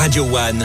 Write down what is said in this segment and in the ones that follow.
Radio One,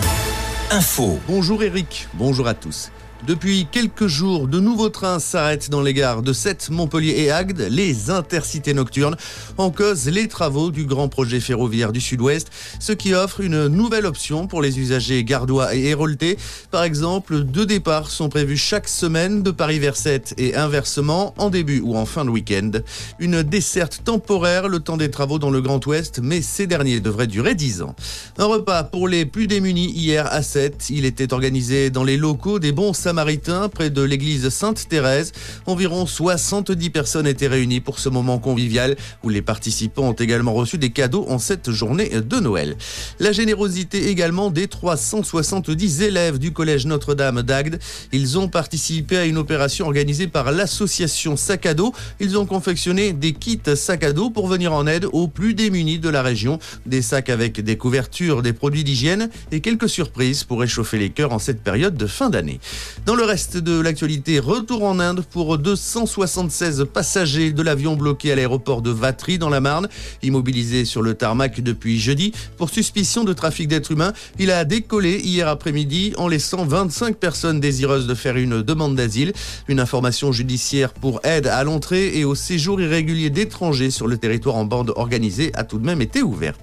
info. Bonjour Eric, bonjour à tous. Depuis quelques jours, de nouveaux trains s'arrêtent dans les gares de Sète, Montpellier et Agde, les intercités nocturnes. En cause, les travaux du grand projet ferroviaire du Sud-Ouest, ce qui offre une nouvelle option pour les usagers gardois et héroltais. Par exemple, deux départs sont prévus chaque semaine de Paris vers Sète et inversement, en début ou en fin de week-end. Une desserte temporaire le temps des travaux dans le Grand Ouest, mais ces derniers devraient durer 10 ans. Un repas pour les plus démunis hier à Sète. Il était organisé dans les locaux des bons Samaritain, près de l'église Sainte-Thérèse. Environ 70 personnes étaient réunies pour ce moment convivial où les participants ont également reçu des cadeaux en cette journée de Noël. La générosité également des 370 élèves du collège Notre-Dame d'Agde. Ils ont participé à une opération organisée par l'association Sac à. Ils ont confectionné des kits sac à dos pour venir en aide aux plus démunis de la région. Des sacs avec des couvertures, des produits d'hygiène et quelques surprises pour réchauffer les cœurs en cette période de fin d'année. Dans le reste de l'actualité, retour en Inde pour 276 passagers de l'avion bloqué à l'aéroport de Vatry dans la Marne, immobilisé sur le tarmac depuis jeudi pour suspicion de trafic d'êtres humains. Il a décollé hier après-midi en laissant 25 personnes désireuses de faire une demande d'asile. Une information judiciaire pour aide à l'entrée et au séjour irrégulier d'étrangers sur le territoire en bande organisée a tout de même été ouverte.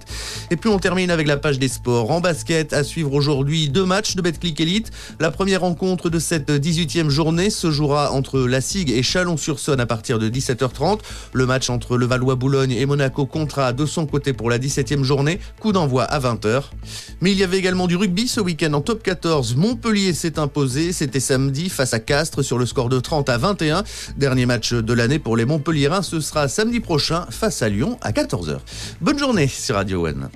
Et puis on termine avec la page des sports. En basket, à suivre aujourd'hui deux matchs de Betclic Elite. La première rencontre de cette 18e journée se jouera entre la SIG et Chalon-sur-Saône à partir de 17h30. Le match entre le Valois-Boulogne et Monaco comptera de son côté pour la 17e journée. Coup d'envoi à 20h. Mais il y avait également du rugby ce week-end en top 14. Montpellier s'est imposé. C'était samedi face à Castres sur le score de 30 à 21. Dernier match de l'année pour les Montpelliérains. Ce sera samedi prochain face à Lyon à 14h. Bonne journée sur Radio One.